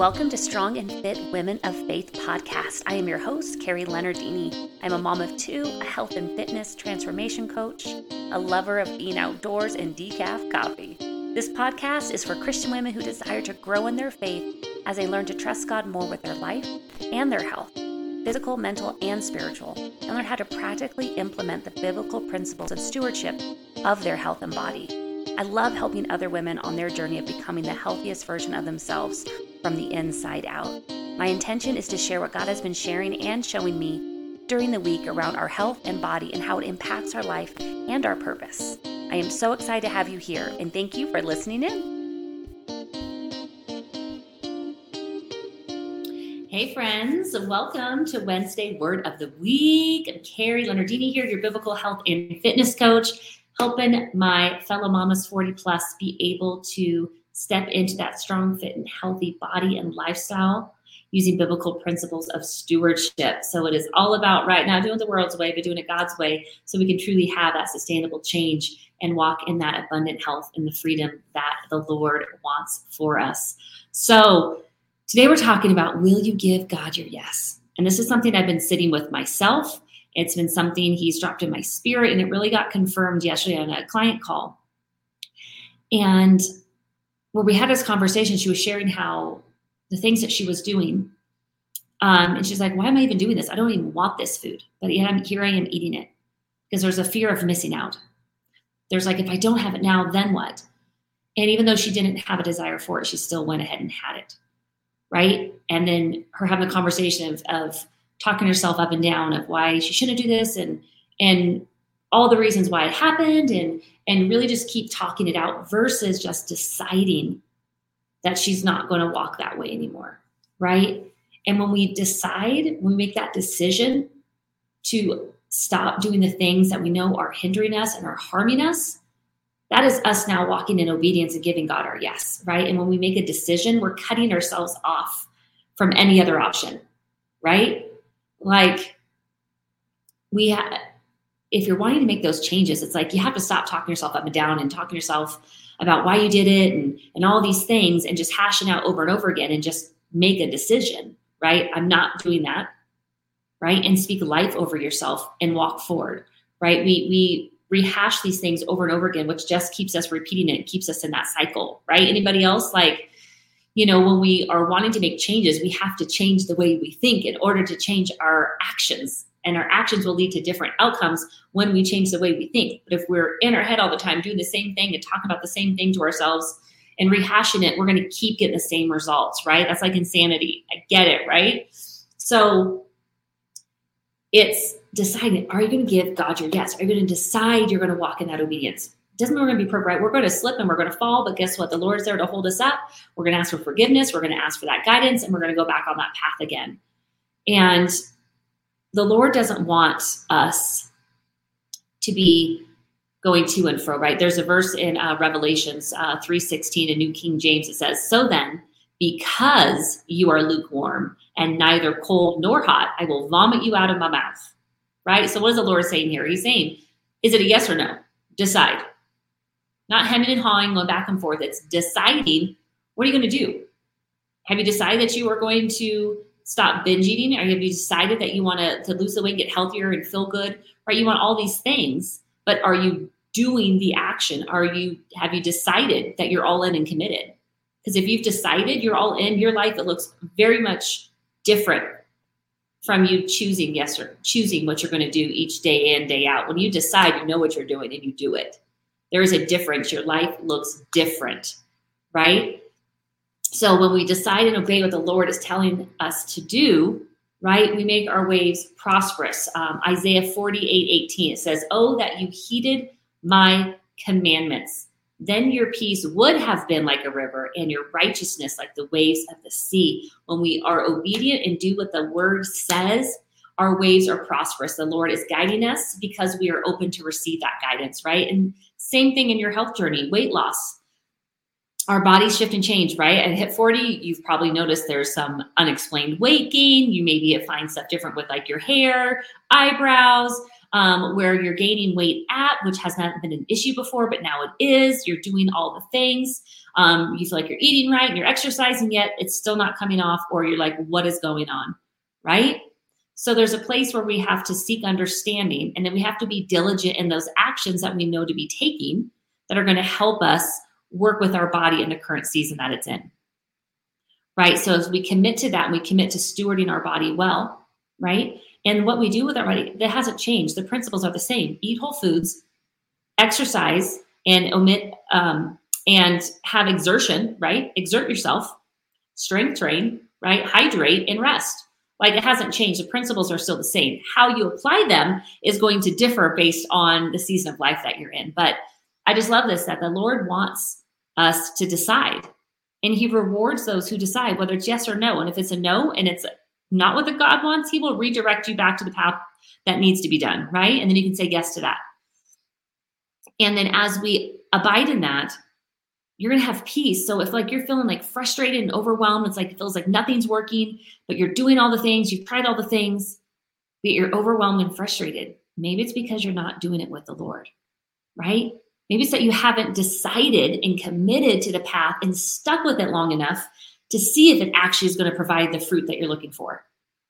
Welcome to Strong and Fit Women of Faith podcast. I am your host, Carrie Leonardini. I'm a mom of two, a health and fitness transformation coach, a lover of being outdoors and decaf coffee. This podcast is for Christian women who desire to grow in their faith as they learn to trust God more with their life and their health, physical, mental, and spiritual, and learn how to practically implement the biblical principles of stewardship of their health and body. I love helping other women on their journey of becoming the healthiest version of themselves from the inside out. My intention is to share what God has been sharing and showing me during the week around our health and body and how it impacts our life and our purpose. I am so excited to have you here and thank you for listening in. Hey, friends, welcome to Wednesday Word of the Week. I'm Carrie Leonardini here, your biblical health and fitness coach, helping my fellow mamas 40 plus be able to step into that strong, fit, and healthy body and lifestyle using biblical principles of stewardship. So it is all about right now doing the world's way, but doing it God's way so we can truly have that sustainable change and walk in that abundant health and the freedom that the Lord wants for us. So today we're talking about will you give God your yes? And this is something I've been sitting with myself. It's been something he's dropped in my spirit, and it really got confirmed yesterday on a client call. And where we had this conversation, she was sharing how the things that she was doing. Um, and she's like, why am I even doing this? I don't even want this food. But yet I'm here I am eating it because there's a fear of missing out. There's like, if I don't have it now, then what? And even though she didn't have a desire for it, she still went ahead and had it. Right. And then her having a conversation of, of talking herself up and down of why she shouldn't do this and and all the reasons why it happened and and really just keep talking it out versus just deciding that she's not going to walk that way anymore right? And when we decide when we make that decision to stop doing the things that we know are hindering us and are harming us that is us now walking in obedience and giving god our yes right? And when we make a decision we're cutting ourselves off from any other option right? Like we have if you're wanting to make those changes, it's like you have to stop talking yourself up and down and talking yourself about why you did it and, and all these things and just hashing out over and over again and just make a decision, right? I'm not doing that, right? And speak life over yourself and walk forward, right? We, we rehash these things over and over again, which just keeps us repeating it, keeps us in that cycle, right? Anybody else like, you know, when we are wanting to make changes, we have to change the way we think in order to change our actions and our actions will lead to different outcomes when we change the way we think. But if we're in our head all the time doing the same thing and talking about the same thing to ourselves and rehashing it, we're going to keep getting the same results, right? That's like insanity. I get it, right? So it's deciding are you going to give God your yes? Are you going to decide you're going to walk in that obedience? doesn't mean we're going to be perfect, right? We're going to slip and we're going to fall, but guess what? The Lord's there to hold us up. We're going to ask for forgiveness. We're going to ask for that guidance, and we're going to go back on that path again. And the Lord doesn't want us to be going to and fro, right? There's a verse in uh, Revelations uh, 3.16 in New King James. It says, So then, because you are lukewarm and neither cold nor hot, I will vomit you out of my mouth, right? So what is the Lord saying here? He's saying, is it a yes or no? Decide. Not hemming and hawing, going back and forth. It's deciding, what are you going to do? Have you decided that you are going to stop binge eating? Or have you decided that you want to, to lose the weight, get healthier, and feel good? Right? You want all these things, but are you doing the action? Are you have you decided that you're all in and committed? Because if you've decided you're all in, your life it looks very much different from you choosing yes or choosing what you're going to do each day in day out. When you decide, you know what you're doing and you do it. There is a difference. Your life looks different, right? So when we decide and obey what the Lord is telling us to do, right, we make our ways prosperous. Um, Isaiah 48 18, it says, Oh, that you heeded my commandments. Then your peace would have been like a river and your righteousness like the waves of the sea. When we are obedient and do what the word says, our ways are prosperous. The Lord is guiding us because we are open to receive that guidance, right? And same thing in your health journey, weight loss our bodies shift and change, right? At hit 40, you've probably noticed there's some unexplained weight gain. You maybe find stuff different with like your hair, eyebrows, um, where you're gaining weight at, which has not been an issue before, but now it is. You're doing all the things. Um, you feel like you're eating right and you're exercising, yet it's still not coming off, or you're like, what is going on? Right? So there's a place where we have to seek understanding, and then we have to be diligent in those actions that we know to be taking that are going to help us work with our body in the current season that it's in. Right? So as we commit to that, we commit to stewarding our body well, right? And what we do with our body, that hasn't changed. The principles are the same. Eat whole foods, exercise, and omit um, and have exertion, right? Exert yourself, strength train, right? Hydrate and rest. Like it hasn't changed. The principles are still the same. How you apply them is going to differ based on the season of life that you're in. But I just love this that the Lord wants us to decide. And he rewards those who decide whether it's yes or no. And if it's a no and it's not what the God wants, he will redirect you back to the path that needs to be done, right? And then you can say yes to that. And then as we abide in that, you're to have peace. So if like you're feeling like frustrated and overwhelmed, it's like it feels like nothing's working, but you're doing all the things, you've tried all the things, but you're overwhelmed and frustrated. Maybe it's because you're not doing it with the Lord, right? Maybe it's that you haven't decided and committed to the path and stuck with it long enough to see if it actually is going to provide the fruit that you're looking for,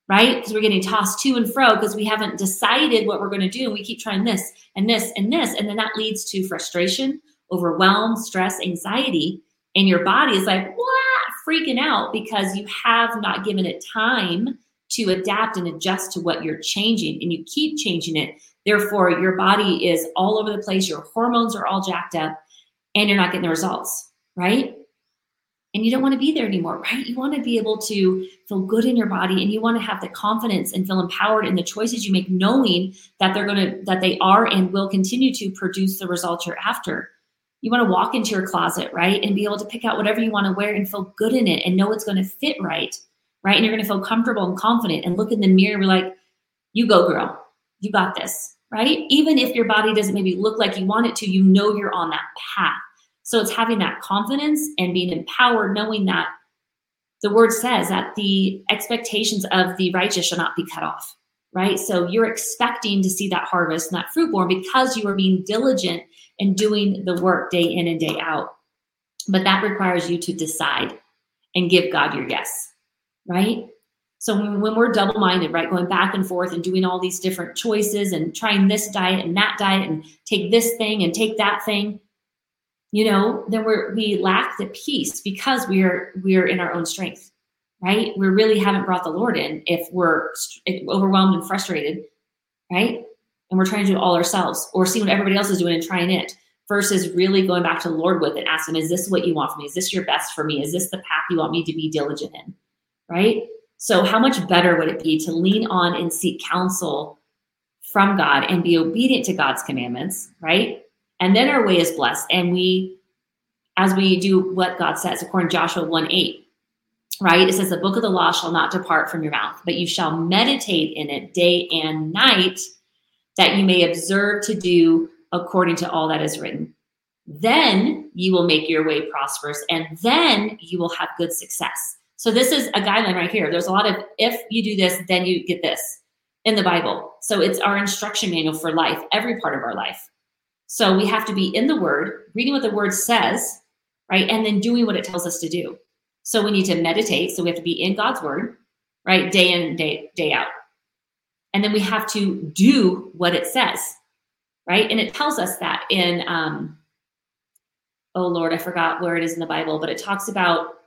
right? Because we're getting tossed to and fro because we haven't decided what we're going to do. And we keep trying this and this and this. And then that leads to frustration, overwhelm, stress, anxiety. And your body is like, what? Freaking out because you have not given it time to adapt and adjust to what you're changing. And you keep changing it Therefore, your body is all over the place, your hormones are all jacked up, and you're not getting the results, right? And you don't want to be there anymore, right? You want to be able to feel good in your body and you want to have the confidence and feel empowered in the choices you make, knowing that they're going to, that they are and will continue to produce the results you're after. You want to walk into your closet, right? And be able to pick out whatever you want to wear and feel good in it and know it's going to fit right, right? And you're going to feel comfortable and confident and look in the mirror and be like, you go, girl you got this, right? Even if your body doesn't maybe look like you want it to, you know you're on that path. So it's having that confidence and being empowered, knowing that the word says that the expectations of the righteous shall not be cut off, right? So you're expecting to see that harvest and that fruit born because you are being diligent and doing the work day in and day out. But that requires you to decide and give God your yes, right? So when, we're double minded, right, going back and forth and doing all these different choices and trying this diet and that diet and take this thing and take that thing, you know, then we're we lack the peace because we are we are in our own strength, right? We really haven't brought the Lord in if we're overwhelmed and frustrated, right? And we're trying to do it all ourselves or see what everybody else is doing and trying it versus really going back to the Lord with it, asking, is this what you want from me? Is this your best for me? Is this the path you want me to be diligent in? Right? So, how much better would it be to lean on and seek counsel from God and be obedient to God's commandments, right? And then our way is blessed. And we, as we do what God says, according to Joshua 1 8, right? It says, The book of the law shall not depart from your mouth, but you shall meditate in it day and night, that you may observe to do according to all that is written. Then you will make your way prosperous, and then you will have good success. So this is a guideline right here. There's a lot of if you do this, then you get this in the Bible. So it's our instruction manual for life, every part of our life. So we have to be in the word, reading what the word says, right? And then doing what it tells us to do. So we need to meditate. So we have to be in God's word, right? Day in, day, day out. And then we have to do what it says, right? And it tells us that in, um, oh Lord, I forgot where it is in the Bible, but it talks about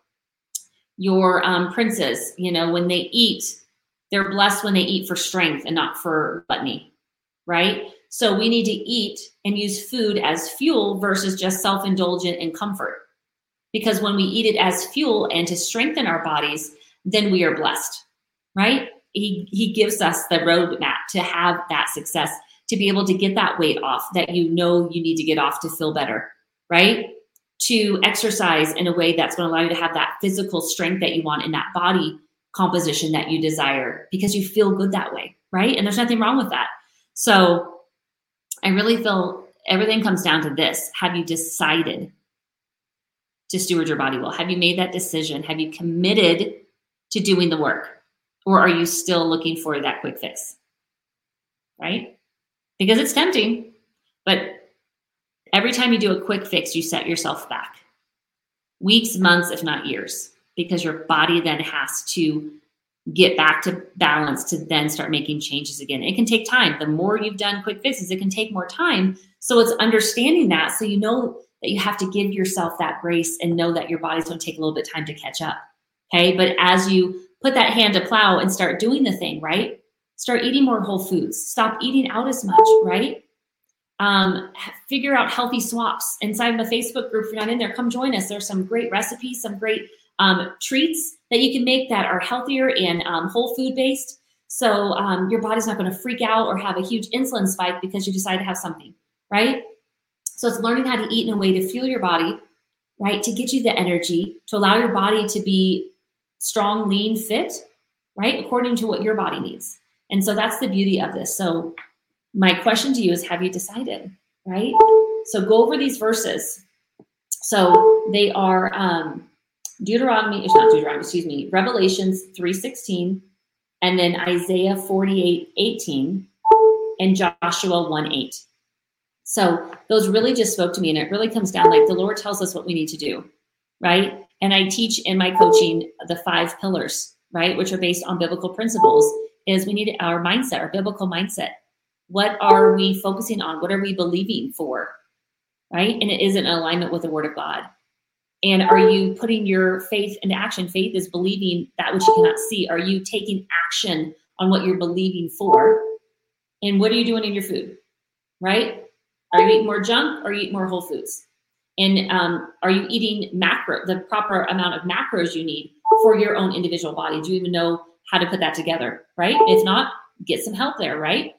your um, princes, you know, when they eat, they're blessed when they eat for strength and not for gluttony, right? So we need to eat and use food as fuel versus just self indulgent and comfort. Because when we eat it as fuel and to strengthen our bodies, then we are blessed, right? He, he gives us the roadmap to have that success, to be able to get that weight off that you know you need to get off to feel better, right? To exercise in a way that's going to allow you to have that physical strength that you want in that body composition that you desire because you feel good that way, right? And there's nothing wrong with that. So I really feel everything comes down to this. Have you decided to steward your body well? Have you made that decision? Have you committed to doing the work? Or are you still looking for that quick fix? Right? because it's tempting. But every time you do a quick fix, you set yourself back weeks, months, if not years, because your body then has to get back to balance to then start making changes again. It can take time. The more you've done quick fixes, it can take more time. So it's understanding that so you know that you have to give yourself that grace and know that your body's going to take a little bit of time to catch up. Okay. But as you put that hand to plow and start doing the thing, right? Start eating more whole foods. Stop eating out as much, right? Um, figure out healthy swaps inside of the Facebook group. If you're not in there, come join us. There's some great recipes, some great um, treats that you can make that are healthier and um, whole food based. So um, your body's not going to freak out or have a huge insulin spike because you decide to have something, right? So it's learning how to eat in a way to fuel your body, right? To get you the energy, to allow your body to be strong, lean, fit, right? According to what your body needs. And so that's the beauty of this. So my question to you is have you decided, right? So go over these verses. So they are um, Deuteronomy, it's not Deuteronomy, excuse me, Revelations 3.16, and then Isaiah 48.18, and Joshua 1.8. So those really just spoke to me, and it really comes down like the Lord tells us what we need to do, right? And I teach in my coaching the five pillars, right, which are based on biblical principles, is we need our mindset, our biblical mindset. What are we focusing on? What are we believing for? Right? And it is in alignment with the word of God. And are you putting your faith into action? Faith is believing that which you cannot see. Are you taking action on what you're believing for? And what are you doing in your food? Right? Are you eating more junk or you eat more whole foods? And um, are you eating macro, the proper amount of macros you need for your own individual body? Do you even know how to put that together? Right? If not, get some help there, right?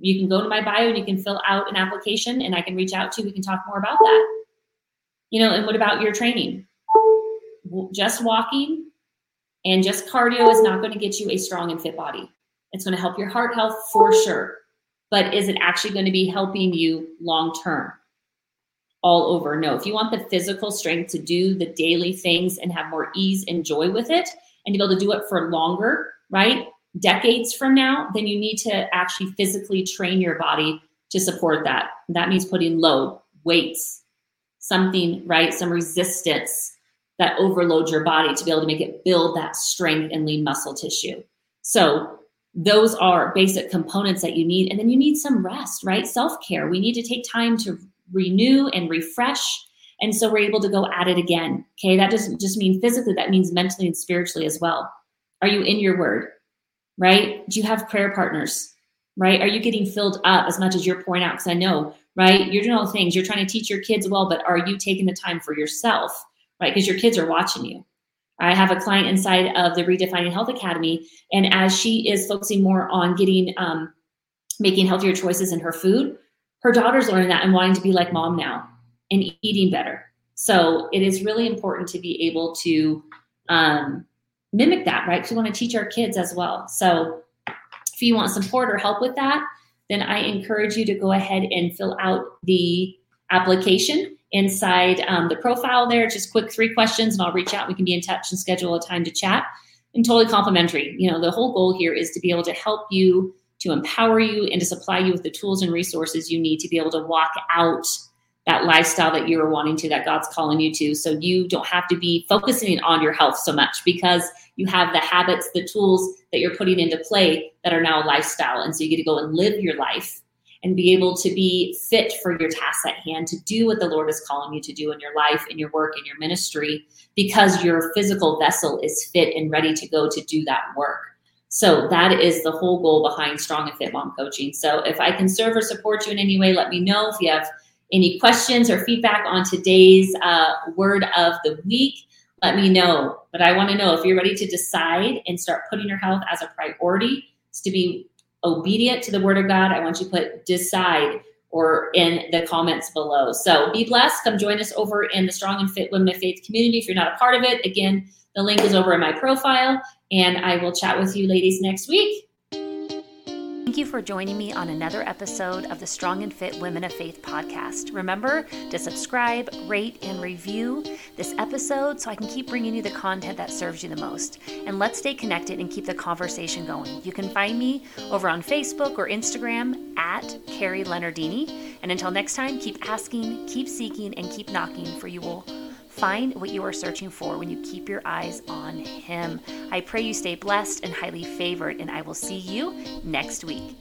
You can go to my bio and you can fill out an application and I can reach out to you. We can talk more about that. You know, and what about your training? Just walking and just cardio is not going to get you a strong and fit body. It's going to help your heart health for sure. But is it actually going to be helping you long term? All over. No. If you want the physical strength to do the daily things and have more ease and joy with it and to be able to do it for longer, right? Decades from now, then you need to actually physically train your body to support that. That means putting load, weights, something, right? Some resistance that overloads your body to be able to make it build that strength and lean muscle tissue. So those are basic components that you need. And then you need some rest, right? Self care. We need to take time to renew and refresh. And so we're able to go at it again. Okay. That doesn't just mean physically, that means mentally and spiritually as well. Are you in your word? Right? Do you have prayer partners? Right? Are you getting filled up as much as you're pouring out? Because I know right? You're doing all the things. You're trying to teach your kids well, but are you taking the time for yourself, right? Because your kids are watching you. I have a client inside of the Redefining Health Academy, and as she is focusing more on getting, um, making healthier choices in her food, her daughter's learning that and wanting to be like mom now and eating better. So it is really important to be able to um, mimic that, right? We want to teach our kids as well. So if you want support or help with that, then I encourage you to go ahead and fill out the application inside um, the profile there. Just quick three questions, and I'll reach out. We can be in touch and schedule a time to chat. And totally complimentary. You know, the whole goal here is to be able to help you, to empower you, and to supply you with the tools and resources you need to be able to walk out that lifestyle that you are wanting to, that God's calling you to. So you don't have to be focusing on your health so much because you have the habits, the tools that you're putting into play that are now a lifestyle. And so you get to go and live your life and be able to be fit for your tasks at hand to do what the Lord is calling you to do in your life, in your work, in your ministry, because your physical vessel is fit and ready to go to do that work. So that is the whole goal behind Strong and Fit Mom Coaching. So if I can serve or support you in any way, let me know. If you have any questions or feedback on today's uh, word of the week, let me know. But I want to know if you're ready to decide and start putting your health as a priority, to be obedient to the word of God. I want you to put decide or in the comments below. So be blessed. Come join us over in the Strong and Fit Women of Faith community. If you're not a part of it, again, the link is over in my profile. And I will chat with you ladies next week. Thank you for joining me on another episode of the Strong and Fit Women of Faith podcast. Remember to subscribe, rate, and review this episode so I can keep bringing you the content that serves you the most. And let's stay connected and keep the conversation going. You can find me over on Facebook or Instagram at Carrie Leonardini. And until next time, keep asking, keep seeking, and keep knocking, for you will Find what you are searching for when you keep your eyes on Him. I pray you stay blessed and highly favored, and I will see you next week.